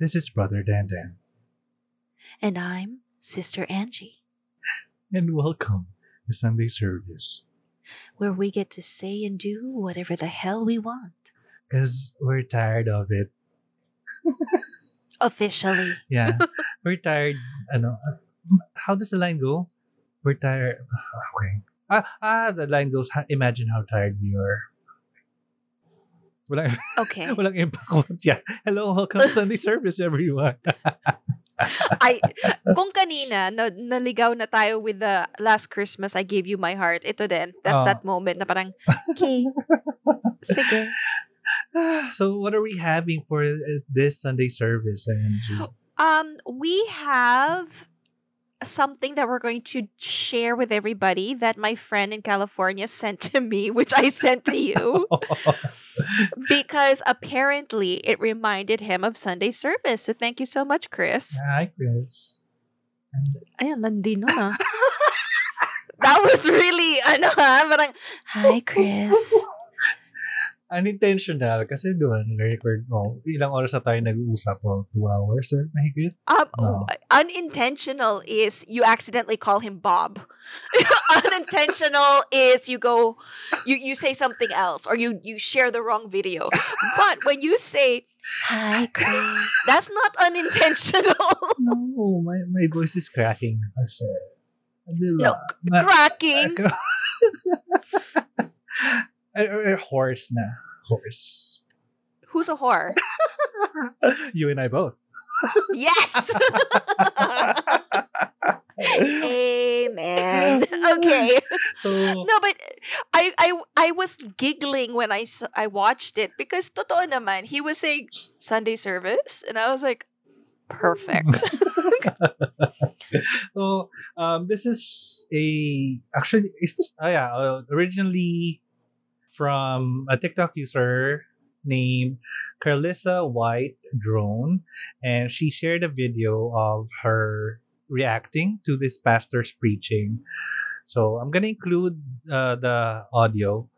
This is Brother Dandan. And I'm Sister Angie, And welcome to Sunday service. where we get to say and do whatever the hell we want. Because we're tired of it. Officially. Yeah. we're tired. Ano, how does the line go? We're tired. Okay. Ah, ah, the line goes, imagine how tired we are. Walang, Okay. walang impact. Hello, welcome to Sunday service, everyone. I kung kanina na, naligaw na tayo with the last Christmas I gave you my heart. Ito din. That's Oh. that moment na parang okay. Sige. so, what are we having for uh, this Sunday service? Angie? Um we have something that we're going to share with everybody that my friend in California sent to me, which I sent to you. because apparently it reminded him of Sunday service. So thank you so much, Chris. Hi, Chris. Ayan, nandino na. Ah. that was really, ano ha, parang, hi, Chris. Unintentional kasi doon, record mo, ilang oras na tayo nag-uusap po? Two hours or mahigit? Um, No. Unintentional is you accidentally call him Bob. Unintentional is you go, you, you say something else or you, you share the wrong video. But when you say, hi, Chris, that's not unintentional. No, my, my voice is cracking kasi. Diba? No, Cracking. Eh, eh, hoarse na. Hoarse. Who's a whore? you and I both. Yes! Amen. Okay. So, No, but I I I was giggling when I I watched it because totoo naman, he was saying Sunday service and I was like perfect. so um, this is a actually is this oh yeah uh, originally from a TikTok user named Carlissa White Drone, and she shared a video of her reacting to this pastor's preaching. So I'm gonna include uh, the audio.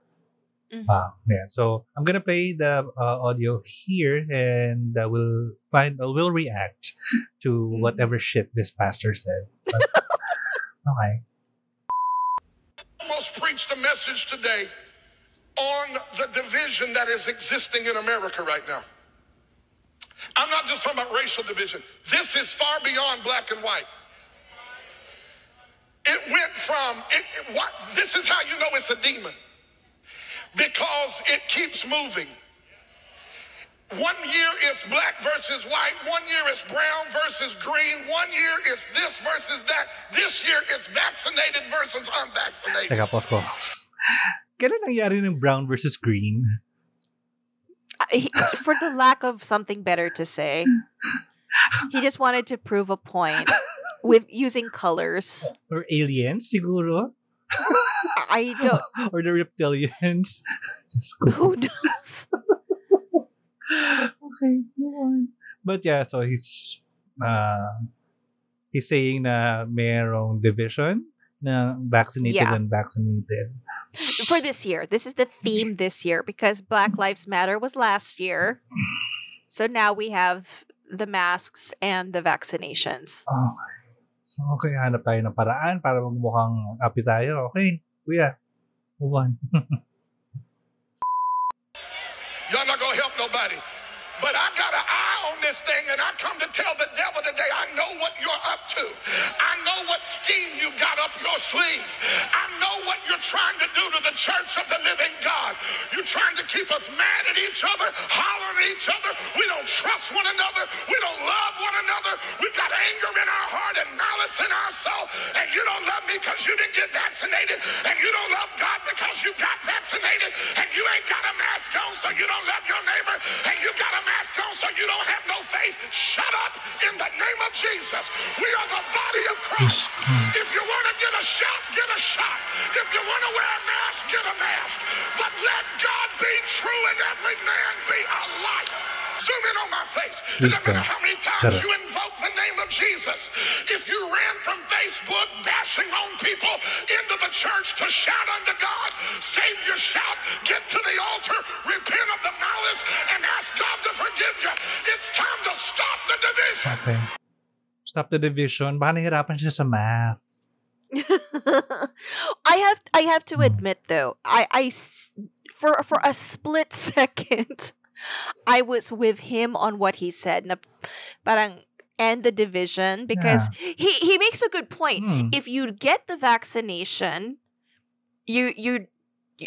Mhm. Ah, yeah. So I'm gonna play the uh, audio here, and uh, we'll find uh, we'll react to Mhm. whatever shit this pastor said. But- okay. almost preached a message today on the division that is existing in America right now. I'm not just talking about racial division. This is far beyond black and white. It went from it, it- what this is how you know it's a demon. Because it keeps moving. One year it's black versus white. One year it's brown versus green. One year it's this versus that. This year it's vaccinated versus unvaccinated. Kailan nangyari ng brown versus green? He- for the lack of something better to say, he just wanted to prove a point with using colors. Or aliens, siguro? I don't or the reptilians? Who knows. okay, go on. But yeah, so he's uh, he's saying na mayroong division na vaccinated Yeah. and vaccinated. For this year, this is the theme this year because Black Lives Matter was last year. So now we have the masks and the vaccinations. Okay. So, okay, hanap tayo ng paraan para magmukhang happy tayo. Okay, kuya. Move on. Y'all not gonna help nobody. But I got an eye on this thing, and I come to tell the devil today, I know what you're up to. I know what scheme you got up your sleeve. I know what you're trying to do to the church of the living God. You're trying to keep us mad at each other, hollering at each other. We don't trust one another. We don't love one another. We've got anger in our heart and malice in our soul. And you don't love me because you didn't get vaccinated. And you don't love God because you got vaccinated. And you ain't got a mask on, so you don't love your neighbor. And you got a mask on, so you don't have no faith. Shut up in the name of Jesus. We are the body of Christ. If you want to get a shot, get a shot. If you want to wear a mask, get a mask. But let God be true and every man be a liar. Zoom in on my face. It doesn't matter how many times you invoke the name of Jesus. If you ran from Facebook bashing on people into the church to shout unto God, save your shout, get to the altar, repent of the malice, and ask God to forgive you. It's time to stop the Okay. Stop the division. Baka nahirapan siya sa math. I have I have to admit though, I I for for a split second, I was with him on what he said. Na parang end the division because he he makes a good point. Hmm. If you get the vaccination, you you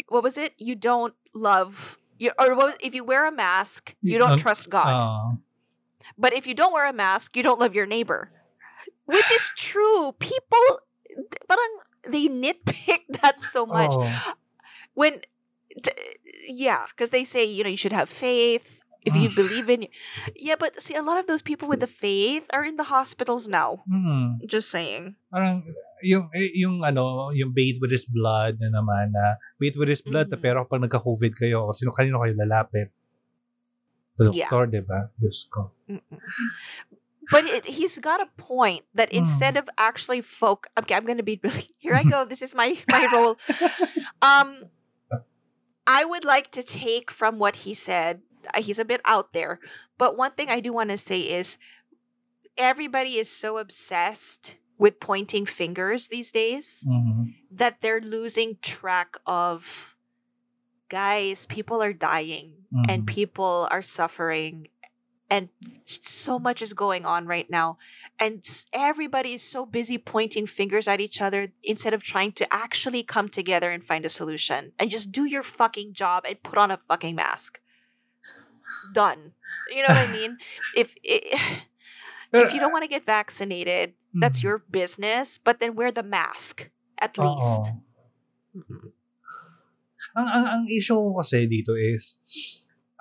what was it? You don't love you or what, was- if you wear a mask, you You don't trust God. Ah. But if you don't wear a mask, you don't love your neighbor. Which is true. People parang they nitpick that so much. Oh. When t- yeah, because they say, you know, you should have faith if you believe in Yeah, but see a lot of those people with the faith are in the hospitals now. Hmm. Just saying. Parang yung eh, yung ano, yung bathe with his blood na naman na bathe with his blood Mhm. pero pag nagka-COVID kayo, sino kanino kayo lalapit? Sa Yeah. doktor, di ba? Diyos ko. Mm-mm. But it, he's got a point that instead of actually folk, okay, I'm gonna be really here. I go. This is my my role. Um, I would like to take from what he said. uh, He's a bit out there, but one thing I do want to say is everybody is so obsessed with pointing fingers these days Mhm. that they're losing track of guys. People are dying and Mhm. people are suffering and so much is going on right now. And everybody is so busy pointing fingers at each other instead of trying to actually come together and find a solution. And just do your fucking job and put on a fucking mask. Done. You know what i mean? If if you don't want to get vaccinated that's Mhm. your business but then wear the mask at least. Ang, ang, ang issue ko kasi dito is,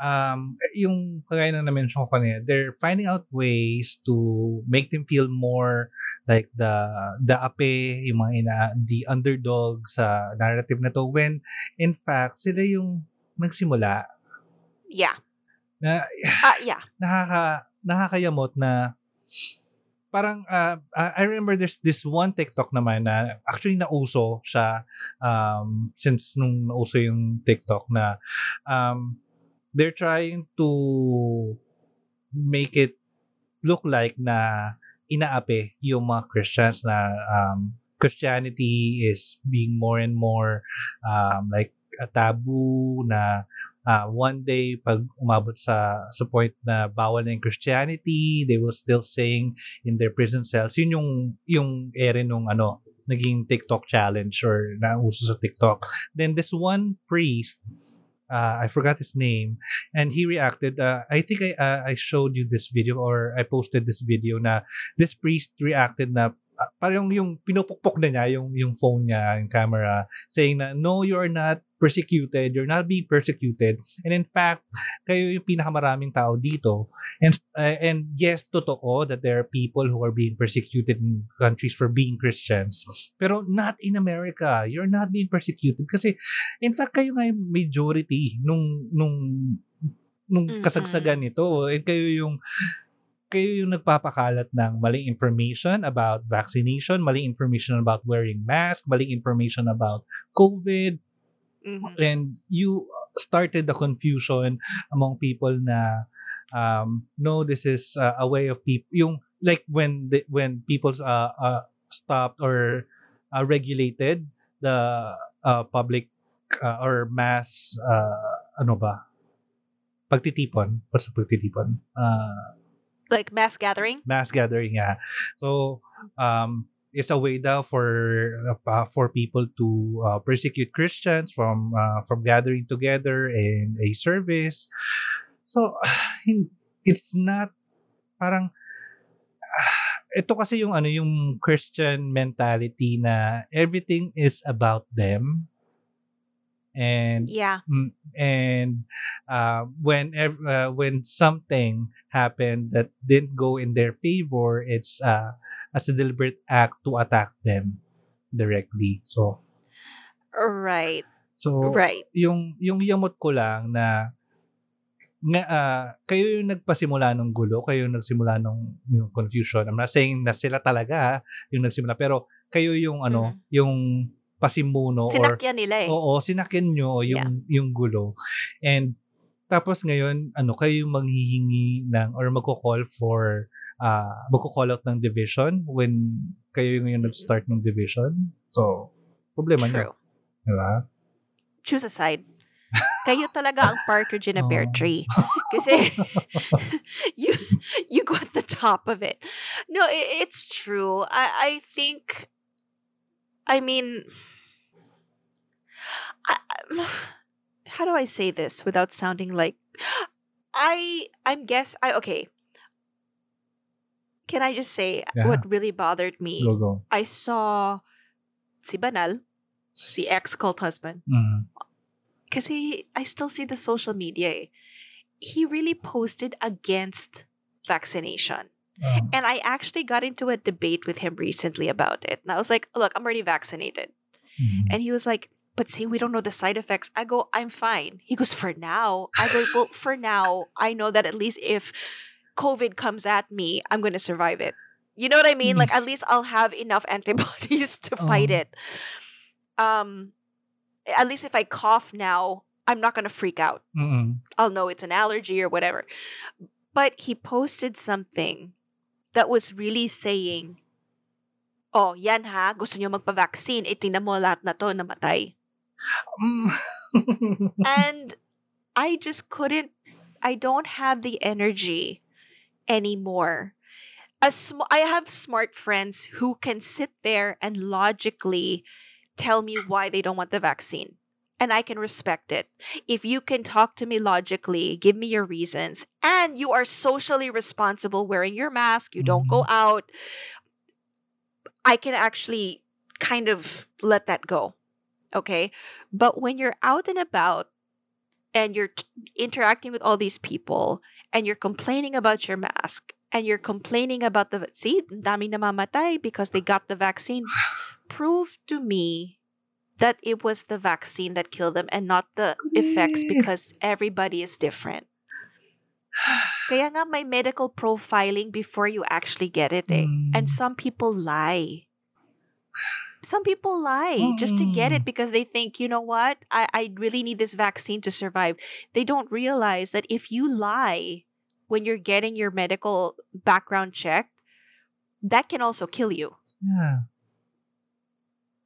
um, yung kagaya na na-mention ko kanina, they're finding out ways to make them feel more like the the ape, yung mga ina, the underdog sa narrative na to when in fact sila yung nagsimula. Yeah. Na uh, yeah. nakaka nakakayamot na parang uh, I remember there's this one TikTok naman na actually nauso siya um, since nung nauso yung TikTok na um, they're trying to make it look like na inaapi yung mga Christians na um, Christianity is being more and more um, like a taboo na ah, one day pag umabot sa sa point na bawal na yung Christianity, they will still saying in their prison cells. Yun yung yung ere nung ano, naging TikTok challenge or nauso sa TikTok. Then this one priest, uh, I forgot his name, and he reacted. Uh, I think I uh, I showed you this video or I posted this video na this priest reacted na uh, parang yung pinupukpok na niya yung yung phone niya, yung camera, saying na no, you are not persecuted, you're not being persecuted. And in fact, kayo yung pinakamaraming tao dito. And uh, and yes, totoo that there are people who are being persecuted in countries for being Christians. Pero not in America. You're not being persecuted kasi in fact kayo nga yung majority nung nung nung Mm-mm. kasagsagan nito. And kayo yung kayo yung nagpapakalat ng maling information about vaccination, maling information about wearing mask, maling information about COVID, Mhm. and you started the confusion among people na um no this is uh, a way of people yung like when the, when people uh, uh stopped or uh, regulated the uh, public uh, or mass uh, ano ba? Pagtitipon? What's pagtitipon. Uh like mass gathering? Mass gathering yeah. So um it's a way daw for uh, for people to uh, persecute Christians from uh, from gathering together in a service. So it's not parang ito kasi yung ano yung Christian mentality na everything is about them and yeah and uh, when uh, when something happened that didn't go in their favor, it's uh, as a deliberate act to attack them directly. So right so right yung yung yamot ko lang na nga ah, kayo yung nagpasimula ng gulo, kayo yung nagsimula ng yung confusion. I'm not saying na sila talaga ah, yung nagsimula, pero kayo yung ano, yung pasimuno or sinakyan nila eh Oo, sinakyan nyo yung, yung gulo. And tapos ngayon, ano, kayo yung manghihingi ng or magko-call for uh, magko-call out ng division when kayo yung, yung nag-start ng division. So, problema niyo. True. Diba? Choose a side. Kayo talaga ang partridge in a pear Oh. tree. Kasi you you go at the top of it. No, i- it's true. I I think I mean how do I say this without sounding like I I'm guess I okay. Can I just say Yeah. what really bothered me? Go, go. I saw si Banal, si ex-cult husband. Mm. Kasi I still see the social media eh. He really posted against vaccination. Um, And I actually got into a debate with him recently about it. And I was like, look, I'm already vaccinated. mm. And he was like, but see, we don't know the side effects. I go, I'm fine. He goes, for now. I go, well, for now, I know that at least if COVID comes at me, I'm going to survive it. You know what I mean? Mm. Like, at least I'll have enough antibodies to fight Oh. it. Um, at least if I cough now, I'm not going to freak out. Mm-mm. I'll know it's an allergy or whatever. But he posted something that was really saying, Oh, yan ha, gusto niyo magpa-vaccine, eh tingnan mo lahat na to namatay. And I just couldn't, I don't have the energy anymore. As sm- I have smart friends who can sit there and logically tell me why they don't want the vaccine. And I can respect it. If you can talk to me logically, give me your reasons, and you are socially responsible wearing your mask, you don't go mm-hmm. out, I can actually kind of let that go. Okay. But when you're out and about and you're t- interacting with all these people and you're complaining about your mask and you're complaining about the see, daming namamatay because they got the vaccine, prove to me that it was the vaccine that killed them and not the effects because everybody is different. Kaya nga may medical profiling before you actually get it eh. And Mm. some people lie. Some people lie just to get it Mm. because they think, you know what, I, I really need this vaccine to survive. They don't realize that if you lie when you're getting your medical background checked, that can also kill you. Yeah.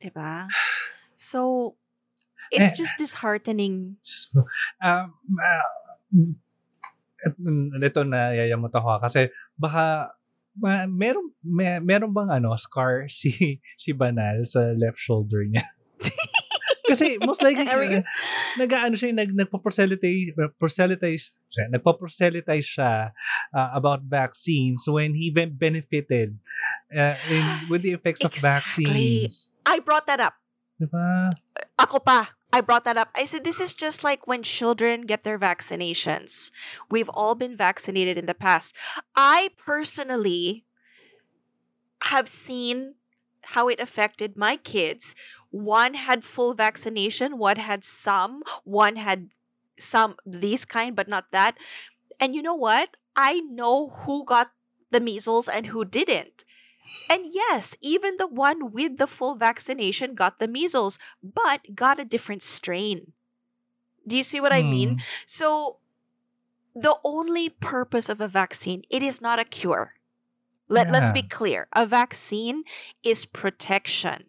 Diba? So it's Eh, just disheartening. So, um, uh, et- mm, ito na yayamot ako ha, kasi baka ma, meron may, meron bang ano scar si si Banal sa left shoulder niya. kasi most likely uh, nag-ano siya nag nagpo-proselytize proselytize nagpo-proselytize siya uh, about vaccines when he ben- benefited uh, in, with the effects of Exactly. vaccines. I brought that up. Diba? Ako pa. I brought that up. I said this is just like when children get their vaccinations. We've all been vaccinated in the past. I personally have seen how it affected my kids. One had full vaccination, one had some, one had some these kind but not that. And you know what? I know who got the measles and who didn't. And yes, even the one with the full vaccination got the measles, but got a different strain. Do you see what I mean? Hmm. So the only purpose of a vaccine, it is not a cure. Let, let's be clear. A vaccine is protection.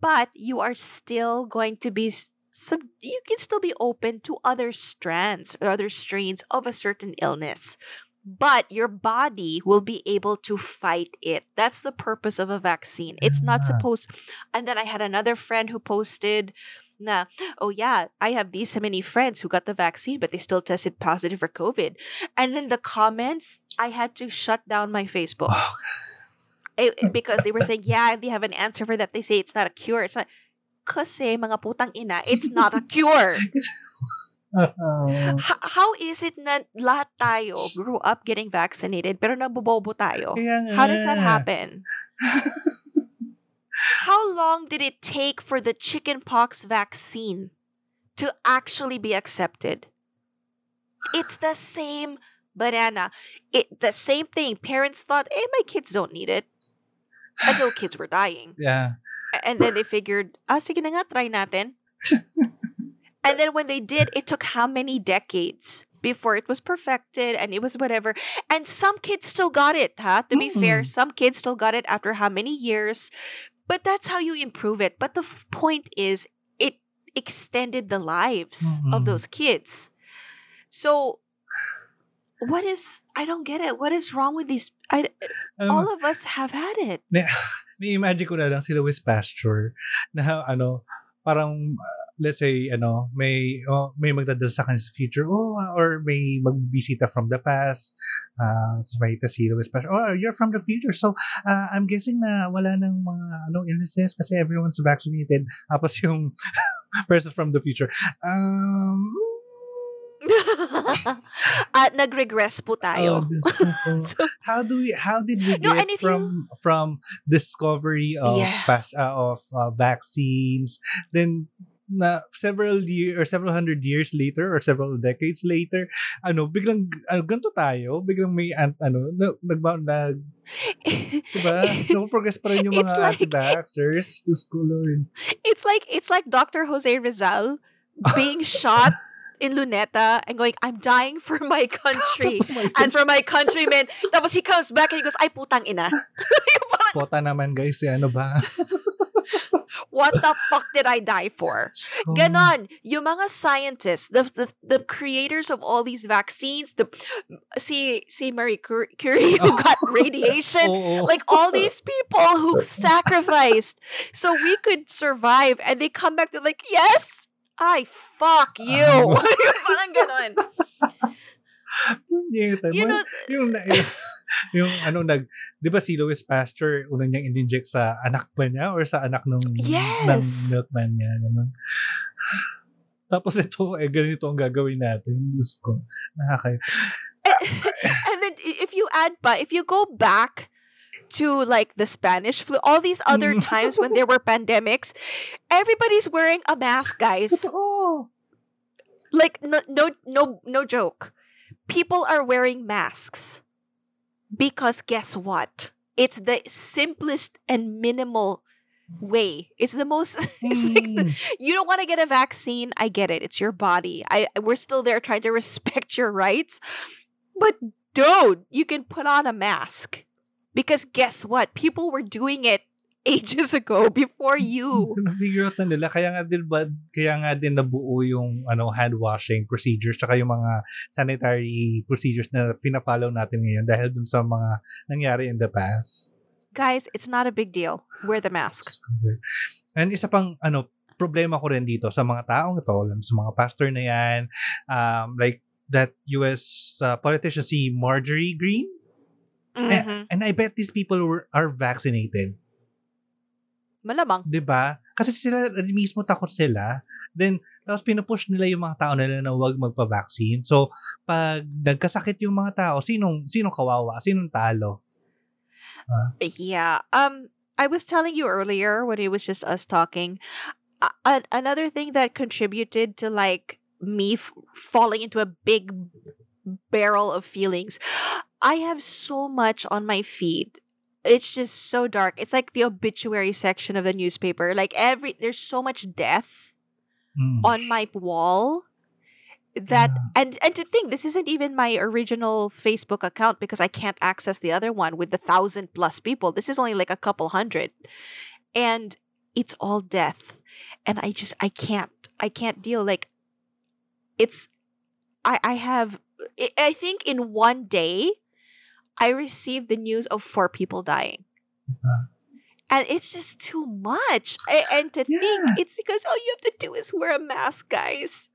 But you are still going to be sub- you can still be open to other strands or other strains of a certain illness. But your body will be able to fight it. That's the purpose of a vaccine. It's not supposed and then I had another friend who posted na, oh yeah, I have these many friends who got the vaccine, but they still tested positive for COVID. And then the comments, I had to shut down my Facebook. Oh, Eh, eh, because they were saying, yeah, they have an answer for that. They say it's not a cure. It's not. Kasi mga putang ina, it's not a cure. H- how is it na lahat tayo grew up getting vaccinated pero nabobobo tayo? How does that happen? How long did it take for the chickenpox vaccine to actually be accepted? It's the same banana. It the same thing. Parents thought, "Eh, my kids don't need it." Until kids were dying. Yeah. And then they figured, ah, sige na nga, try natin. and then when they did, it took how many decades before it was perfected and it was whatever. And some kids still got it, huh? To be fair, Mm. some kids still got it after how many years? But that's how you improve it. But the f- point is, it extended the lives of Mm. those kids. So, what is, I don't get it. What is wrong with these? I, mo, all of us have had it. na, ni-imagine ko na lang si Louis Pasteur na ano, parang uh, let's say ano, may oh, may magdadala sa kanya sa future oh, or may magbisita from the past. Uh, so may si Louis Pasture, oh, you're from the future. So, uh, I'm guessing na wala nang mga ano illnesses kasi everyone's vaccinated. Tapos yung person from the future, um, At nag-regress po tayo. Oh, po. So- how do we how did we No, get and if from from discovery of Yeah. pas- uh, of uh, vaccines then na several year or several hundred years later or several decades later ano biglang ano ganito tayo biglang may an- ano na- nagba nag diba no progress pa rin yung It's mga like- anti-vaxxers ko Lord it's like it's like Dr. Jose Rizal being shot in Luneta and going, I'm dying for my country and for my countrymen. Tapos he comes back and he goes, ay putang ina. Yung Pota naman guys eh, ano ba What the fuck did I die for? Oh. Ganon. Yung mga scientists, the, the the creators of all these vaccines, the si si Marie Curie who got radiation, Oo. like all these people who sacrificed so we could survive and they come back to like, yes, I fuck you. Parang ganon. Punyeta, You know, yung, yung, yung ano nag 'di ba si Louis Pasteur unang niyang in-inject sa anak ba niya or sa anak nung ng Yes. milkman niya ganun. Tapos ito eh ganito ang gagawin natin. Diyos ko. Nakaka and then i- if you add but if you go back to like the Spanish flu, all these other Mm. times when there were pandemics, everybody's wearing a mask, guys. Totoo. Like no no no no joke. People are wearing masks because guess what? It's the simplest and minimal way. It's the most it's like the, Mm. you don't want to get a vaccine. I get it. It's your body. I we're still there trying to respect your rights. But dude, you can put on a mask. Because guess what? People were doing it ages ago before you. Na-figure out na nila. Kaya nga din ba, kaya nga din nabuo yung ano, hand washing procedures tsaka yung mga sanitary procedures na pina-follow natin ngayon dahil dun sa mga nangyari in the past. Guys, it's not a big deal. Wear the masks. And isa pang ano problema ko rin dito sa mga taong ito, sa mga pastor na yan, um, like that US uh, politician si Marjorie Green. Mhm. And I bet these people were are vaccinated, Malamang. 'di ba? Kasi sila mismo takot sila. Then tapos pinupush nila yung mga tao nila na huwag magpa-vaccine. So pag nagkasakit yung mga tao, sinong sinong kawawa? Sinong talo? Yeah. Um I was telling you earlier when it was just us talking, a- another thing that contributed to like me f- falling into a big barrel of feelings. I have so much on my feed. It's just so dark. It's like the obituary section of the newspaper. Like every there's so much death Mm. on my wall that Yeah. and and to think this isn't even my original Facebook account because I can't access the other one with the thousand plus people. This is only like a couple hundred. And it's all death. And I just I can't. I can't deal like it's I I have I I think in one day I received the news of four people dying. Uh. And it's just too much. And to Yeah. think it's because all you have to do is wear a mask, guys.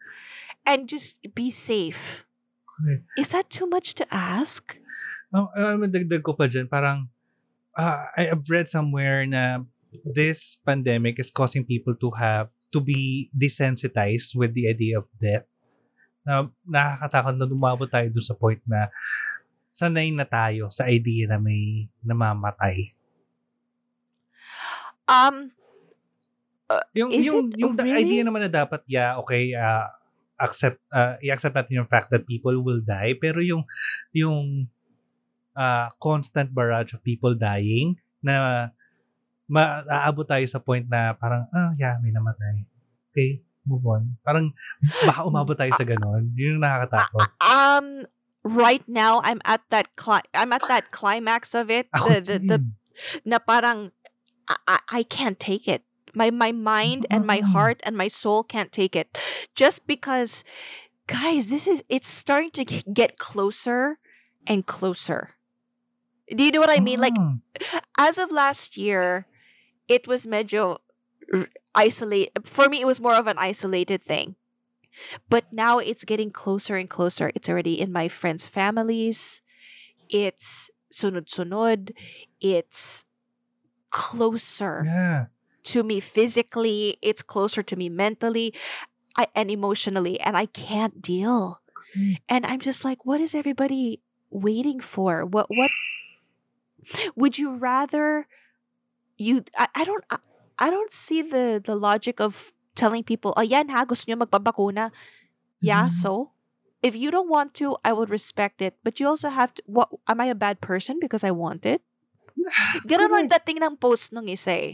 And just be safe. Correct. Is that too much to ask? No, alam mo, dagdag ko pa dyan, parang, ah, I have read somewhere na this pandemic is causing people to have, to be desensitized with the idea of death. Na nakakatakot na dumabot tayo doon sa point na sanay na tayo sa idea na may namamatay. Um, Yung, Is yung, it yung really? idea naman na dapat, yeah, okay, ah, accept, ah, i-accept natin yung fact that people will die, pero yung, yung ah, constant barrage of people dying na maaabot tayo sa point na parang, ah, yeah, may namatay. Okay? move on. Parang baka umabot tayo sa ganon. Yun yung nakakatakot. Um, right now I'm at that cli- I'm at that climax of it. Ako The, the, the na parang I, I can't take it. My my mind and my heart and my soul can't take it. Just because guys, this is it's starting to get closer and closer. Do you know what I mean? Like Mm. as of last year, it was medyo r- isolate for me it was more of an isolated thing. But now it's getting closer and closer. It's already in my friends' families. It's sunod-sunod. It's closer yeah. to me physically. It's closer to me mentally I, and emotionally. And I can't deal. Mm. And I'm just like, what is everybody waiting for? What, what would you rather you, I, I don't, I, I don't see the, the logic of telling people, oh, yan ha, gusto nyo magpabakuna. Yeah, Mhm. so if you don't want to, I would respect it. But you also have to, what, am I a bad person because I want it? Ganun ang dating ng post nung isa eh.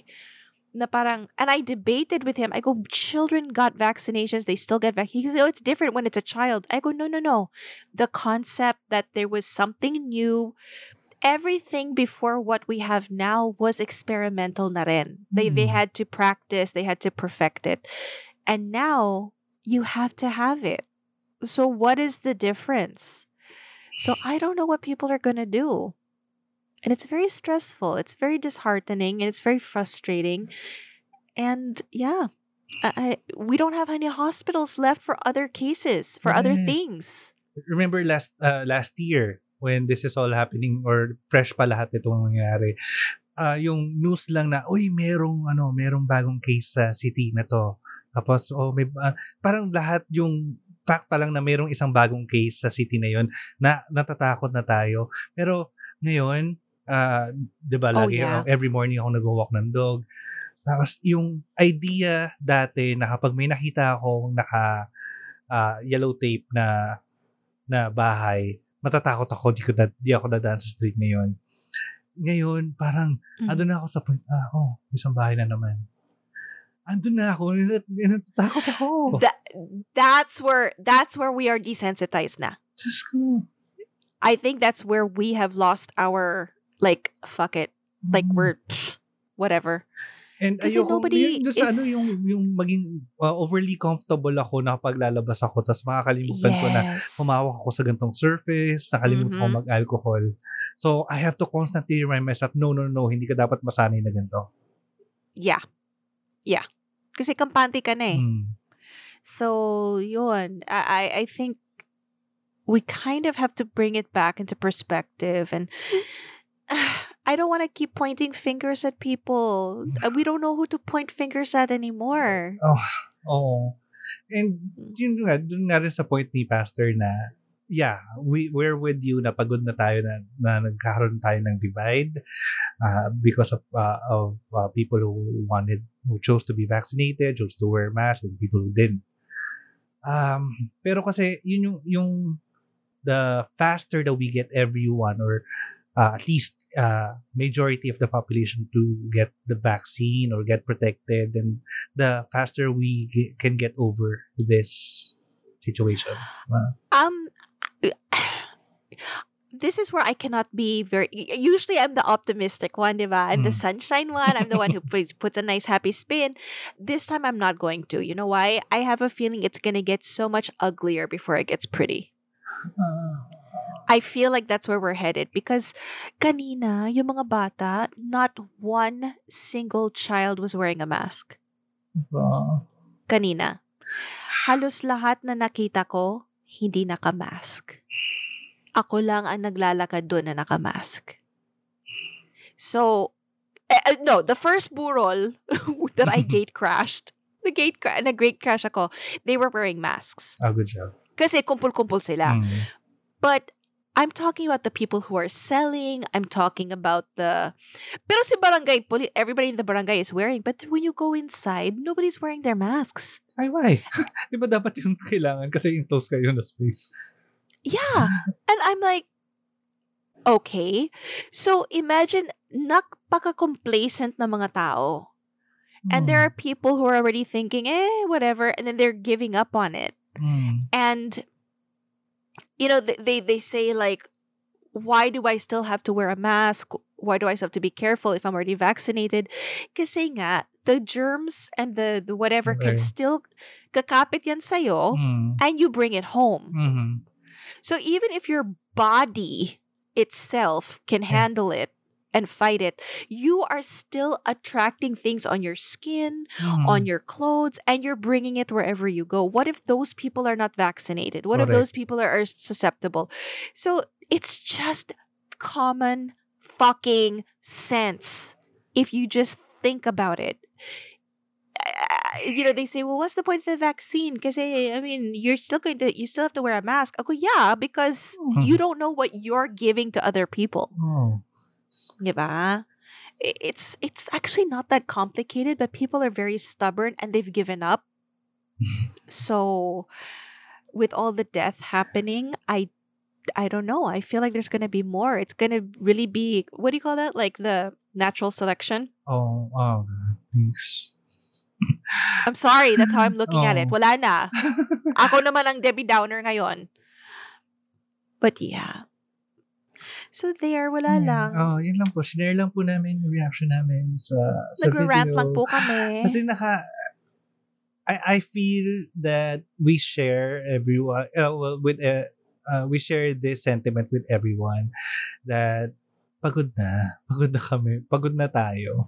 Na parang, and I debated with him. I go, children got vaccinations. They still get vaccinations. He says, oh, it's different when it's a child. I go, no, no, no. The concept that there was something new. Everything before what we have now was experimental na rin. They, they Mm. had to practice. They had to perfect it. And now, you have to have it. So what is the difference? So I don't know what people are going to do. And it's very stressful. It's very disheartening and it's very frustrating. And yeah, I, I, we don't have any hospitals left for other cases, for other things. remember last uh, last year when this is all happening or fresh pa lahat itong nangyari. Ah yung news lang na uy merong ano merong bagong case sa city na to. Tapos oh may ah, parang lahat yung fact pa lang na merong isang bagong case sa city na yon na natatakot na tayo. Pero ngayon ah 'di ba Oh, lagi yeah. ako- every morning ako nag-walk ng dog. Tapos yung idea dati na kapag may nakita akong naka ah, yellow tape na na bahay, matatakot ako, di, ko da, di ako dadaan sa street ngayon. Ngayon, parang, Mm. andun na ako sa point, ah, oh, isang bahay na naman. Andun na ako, nat- natatakot ako. That that's where that's where we are desensitized na. Diyos ko. I think that's where we have lost our like fuck it. Like Mm. we're pff, whatever. And Kasi ayoko, nobody yun, doon sa ano, is- yung, yung maging uh, overly comfortable ako na lalabas ako, tapos makakalimutan ko na Yes. humawak ako sa gantong surface, nakalimutan ko Mhm. mag-alcohol. So, I have to constantly remind myself, no, no, no, hindi ka dapat masanay na ganito. Yeah. Yeah. Kasi kampante ka na eh. Mm. So, yun. I, I I think we kind of have to bring it back into perspective. And I don't want to keep pointing fingers at people. Uh, We don't know who to point fingers at anymore. Oo. And yun nga, dun nga rin sa point ni Pastor na, yeah, we, we're with you na pagod na tayo na, na nagkaroon tayo ng divide uh, because of uh, of uh, people who wanted, who chose to be vaccinated, chose to wear masks, and people who didn't. Um, pero kasi yun yung, yung the faster that we get everyone or uh, at least uh, majority of the population to get the vaccine or get protected, then the faster we can get over this situation. Uh, Um, this is where I cannot be very. Usually, I'm the optimistic one, diba? I'm the Mm. sunshine one. I'm the one who puts, puts a nice happy spin. This time, I'm not going to. You know why? I have a feeling it's gonna get so much uglier before it gets pretty. I feel like that's where we're headed because kanina, yung mga bata, not one single child was wearing a mask. uh, Kanina. Halos lahat na nakita ko, hindi nakamask. Ako lang ang naglalakad doon na nakamask. So, eh, eh, no, the first burol that I gate crashed, the gate cra- na gate crash ako, they were wearing masks. oh, good job. Kasi kumpul-kumpul sila. Mm. But I'm talking about the people who are selling. I'm talking about the Pero si barangay poli everybody in the barangay is wearing, but when you go inside, nobody's wearing their masks. Ay, why? Di ba dapat yung kailangan kasi enclose kayo na space? Yeah. And I'm like okay. So imagine napaka-complacent na mga tao. And there Mm. are people who are already thinking, eh, whatever, and then they're giving up on it. Mm. And you know, th- they they say like, why do I still have to wear a mask? Why do I still have to be careful if I'm already vaccinated? Kasi nga, the germs and the, the whatever can Okay. still kakapit yan sa'yo Mm. and you bring it home. Mhm. So even if your body itself can handle it and fight it, you are still attracting things on your skin, Mm. on your clothes, and you're bringing it wherever you go. What if those people are not vaccinated? What if those people are, are susceptible? So it's just common fucking sense if you just think about it. Uh, You know, they say, well, what's the point of the vaccine? Because, I mean, you're still going to, you still have to wear a mask. I go, yeah, because you don't know what you're giving to other people. Oh. Diba? I- It's it's actually not that complicated, but people are very stubborn and they've given up. so with all the death happening, I I don't know. I feel like there's gonna be more. It's gonna really be what do you call that? Like the natural selection? Oh, oh, God. Please. I'm sorry, that's how I'm looking at it. Oh. Wala na. Ako naman ang Debbie Downer ngayon. But yeah. So there, wala Yun. lang. Oh, yun lang po. Share lang po namin yung reaction namin sa, sa video. lang po kami. Kasi naka, I, I feel that we share everyone, uh, well, with, uh, uh, we share this sentiment with everyone that pagod na. Pagod na kami. Pagod na tayo.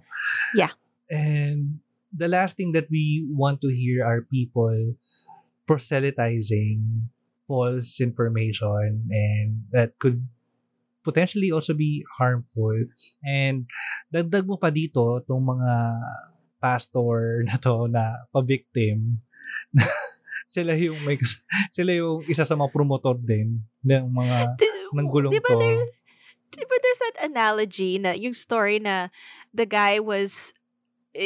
Yeah. And the last thing that we want to hear are people proselytizing false information and that could potentially also be harmful. And dagdag mo pa dito tong mga pastor na to na pa-victim sila yung may sila yung isa sa mga promotor din ng mga Di- ng gulong di ba to. there, di ba there's that analogy na yung story na the guy was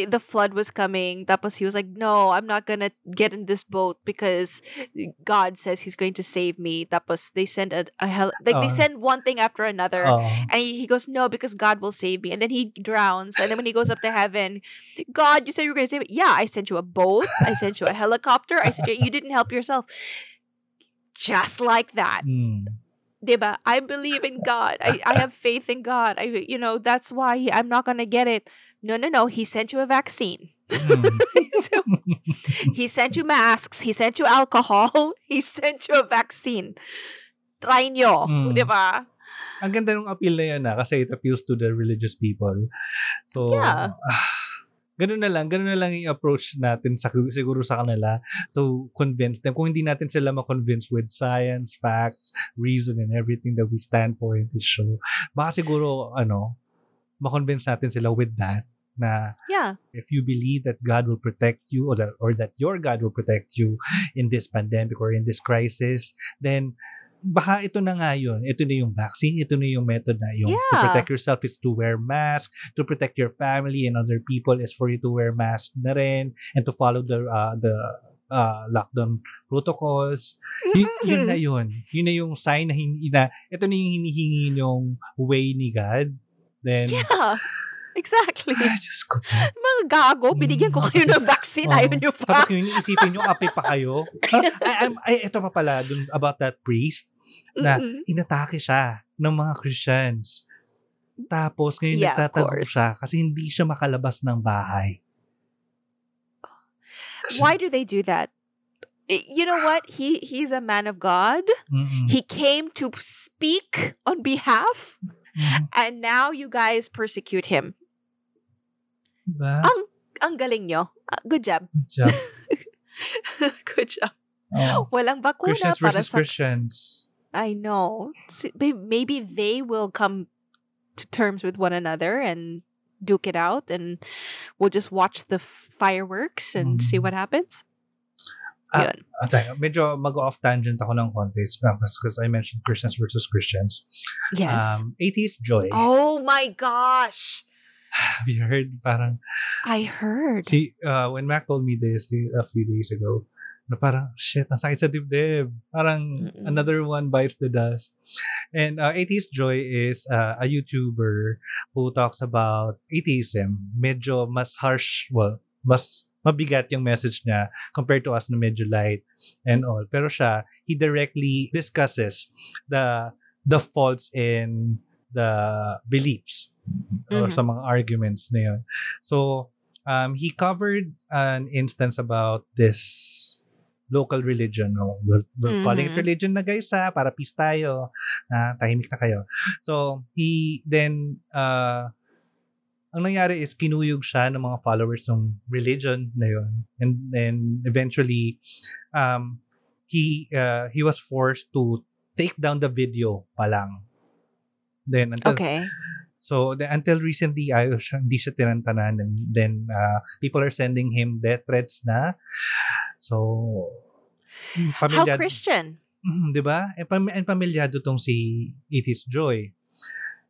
the flood was coming tapos he was like no I'm not gonna get in this boat because God says he's going to save me tapos they send a, a hell like they Oh. send one thing after another Oh. and he, he goes no because God will save me and then he drowns and then when he goes up to heaven God you said you were going to save me yeah I sent you a boat I sent you a helicopter I said you you didn't help yourself just like that Mm. diba? I believe in God. I, I have faith in God. I you know that's why I'm not gonna get it. No, no, no. He sent you a vaccine. Mm. So, he sent you masks. He sent you alcohol. He sent you a vaccine. Try nyo. Mm. Diba? Ang ganda ng appeal na yun na kasi it appeals to the religious people. So, Yeah. ah, ganun na lang, ganun na lang yung approach natin sa, siguro sa kanila to convince them. Kung hindi natin sila ma-convince with science, facts, reason, and everything that we stand for in this show, baka siguro, ano, ma-convince natin sila with that na Yeah. if you believe that God will protect you or that, or that your God will protect you in this pandemic or in this crisis, then baka ito na nga yun. Ito na yung vaccine, ito na yung method na yung to Yeah. protect yourself is to wear mask, to protect your family and other people is for you to wear mask na rin and to follow the uh, the uh, lockdown protocols. Y- yun na yun. Yun na yung sign na, hin- na ito na yung hinihingi yung way ni God. Then, Yeah. Exactly. ay, Diyos ko. Mga gago, binigyan ko kayo ng vaccine. Oo. Ayaw nyo pa. Tapos ngayon, isipin nyo, ape pa kayo. ay, ay, ay, ito pa pala, dun, about that priest, na Mm-mm. inatake siya ng mga Christians. Tapos ngayon Yeah, nagtatago siya kasi hindi siya makalabas ng bahay. Kasi- Why do they do that? You know what? He he's a man of God. Mm-mm. He came to speak on behalf, Mhm. and now you guys persecute him. Diba? Ang ang galing nyo. Ah, Good job. Good job. Good job. Oh. Walang bakuna Christians para sa... Christians. I know. Maybe they will come to terms with one another and duke it out and we'll just watch the fireworks and see Mm. what happens. Ah, Yun. Ah, medyo mag-off tangent ako ng konti because I mentioned Christians versus Christians. Yes. Um, Atheist Joy. oh my gosh. Have you heard? Parang, I heard. see, uh, when Mac told me this a few days ago, na parang, shit, ang sakit sa dibdib. Parang, Mm-mm. another one bites the dust. And uh, Atheist Joy is uh, a YouTuber who talks about atheism. Medyo mas harsh, well, mas mabigat yung message niya compared to us na medyo light and all. Pero siya, he directly discusses the the faults in the beliefs or Mhm. sa mga arguments na yun. So, um, he covered an instance about this local religion. No? We're, we're calling it religion na guys ha, para peace tayo. Ah, tahimik na kayo. So, he then, uh, ang nangyari is kinuyog siya ng mga followers ng religion na yun. And then eventually, um, he uh, he was forced to take down the video pa lang. Then until Okay. So, the, until recently, ayos siya, hindi siya tinantanan. And then, uh, people are sending him death threats na. So, How Christian? Mhm, di ba? And, pam- and pamilyado tong si Atheist Joy.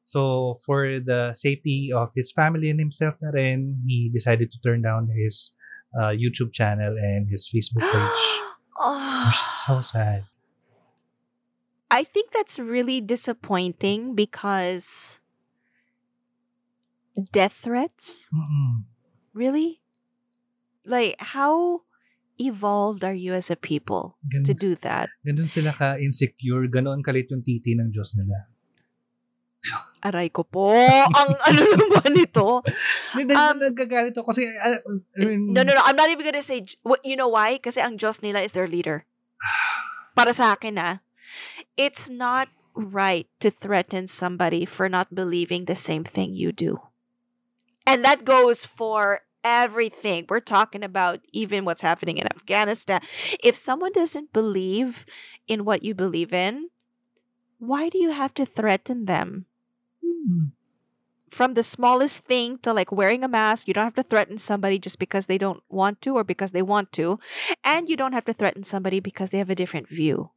So, for the safety of his family and himself na rin, he decided to turn down his uh, YouTube channel and his Facebook page. oh, Which is so sad. I think that's really disappointing because death threats? Mm-mm. Really? Like, how evolved are you as a people Ganun, to do that? ganun sila ka-insecure. Ganoon kalit yung titi ng Diyos nila. Aray ko po. Ang ano naman ito? Hindi, um, Um, nagagalit ako kasi, uh, I mean, No, no, no. I'm not even gonna say, you know why? Kasi ang Diyos nila is their leader. Para sa akin, ah. It's not right to threaten somebody for not believing the same thing you do. And that goes for everything. We're talking about even what's happening in Afghanistan. If someone doesn't believe in what you believe in, why do you have to threaten them? hmm, from the smallest thing to like wearing a mask. You don't have to threaten somebody just because they don't want to or because they want to. And you don't have to threaten somebody because they have a different view.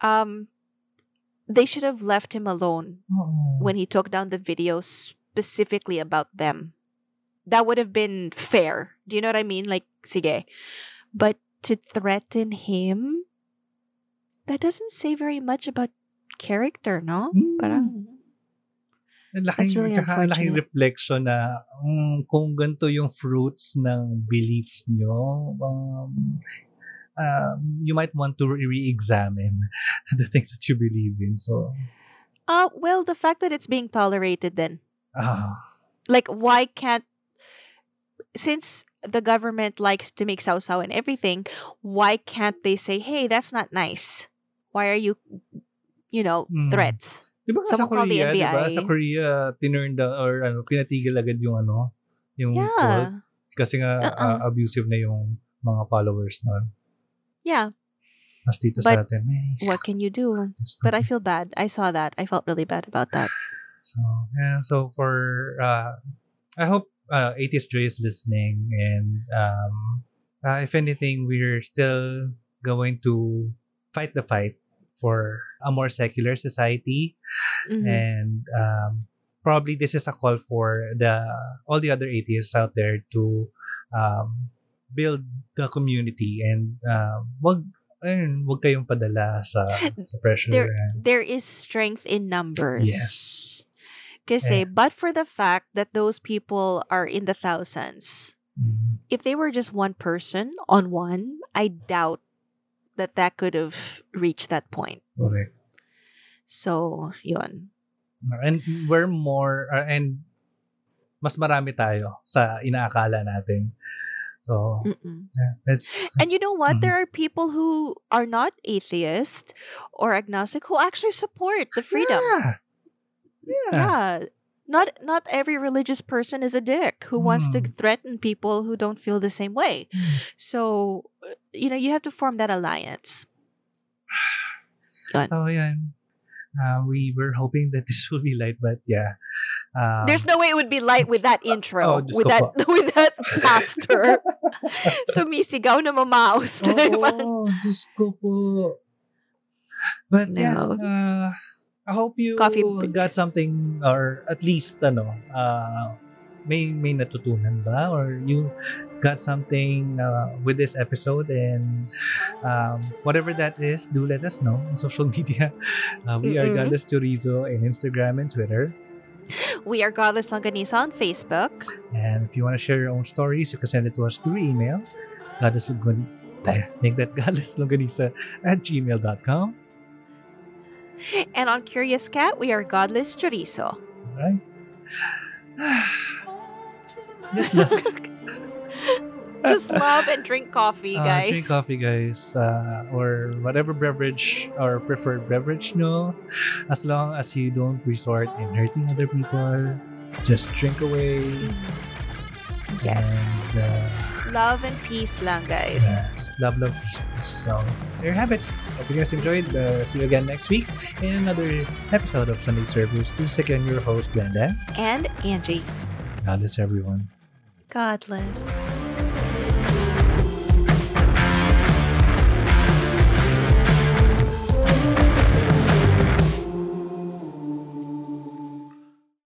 Um they should have left him alone oo. when he took down the video specifically about them. That would have been fair. Do you know what I mean? Like, sige. But to threaten him, that doesn't say very much about character, no? Hmm. Parang, laking, That's really tsaka laking reflection na mm, kung ganito yung fruits ng beliefs nyo, um, um, you might want to re- re-examine the things that you believe in. So, Uh, well, the fact that it's being tolerated then. ah, Like, why can't, since the government likes to make sao sao and everything, why can't they say, hey, that's not nice? Why are you, you know, Mm. threats? di ba sa Someone the Korea, di ba? Sa Korea, tinurn down or ano, pinatigil agad yung ano, yung cult. Yeah. Kasi nga Uh-uh. ah, abusive na yung mga followers nun. Yeah. Mas dito sa But- atin, eh. What can you do? But I feel bad. I saw that. I felt really bad about that. So, yeah. So, for, uh, I hope uh, Atheist Joy is listening. And um, uh, if anything, we're still going to fight the fight for a more secular society. Mhm. And um, probably this is a call for the all the other atheists out there to um, build the community and um, wag ayun, wag kayong padala sa sa pressure. There- and- There is strength in numbers. yes. Kasi, Yeah. but for the fact that those people are in the thousands, Mm. if they were just one person on one, I doubt that that could have reached that point. Correct. So, yun. And we're more uh, and mas marami tayo sa inaakala natin. So, yeah, let's And you know what? Mhm. There are people who are not atheist or agnostic who actually support the freedom. Yeah. Yeah. Yeah. Not not every religious person is a dick who wants to Mm. threaten people who don't feel the same way. Mm. So, uh, you know, you have to form that alliance. Yun. Oh, yeah. Uh, we were hoping that this will be light, but yeah. Um, There's no way it would be light with that intro, Oh, with that with that pastor. Sumisigaw na mamaus. Oo, Diyos ko po. But yeah, No. uh, I hope you Coffee got something or at least ano, uh, may may natutunan ba or you got something uh, with this episode and um, whatever that is, do let us know on social media. Uh, we are Mm-mm. Godless Chorizo in Instagram and Twitter. We are Godless Longanisa on Facebook. And if you want to share your own stories, you can send it to us through email. Godlesslonganisa. Eh, make that at gmail.com. And on Curious Cat, we are Godless Chorizo. Alright? Just love, Just love and drink coffee, uh, guys. drink coffee, guys. Uh, or whatever beverage or preferred beverage, no. As long as you don't resort in hurting other people, just drink away. Yes. And, uh, Love and peace lang, guys. Yes. Love, love, peace, peace. So, there you have it. Hope you guys enjoyed. Uh, see you again next week in another episode of Sunday Service. This is again your host, Glenda. And Angie. Godless, everyone. Godless.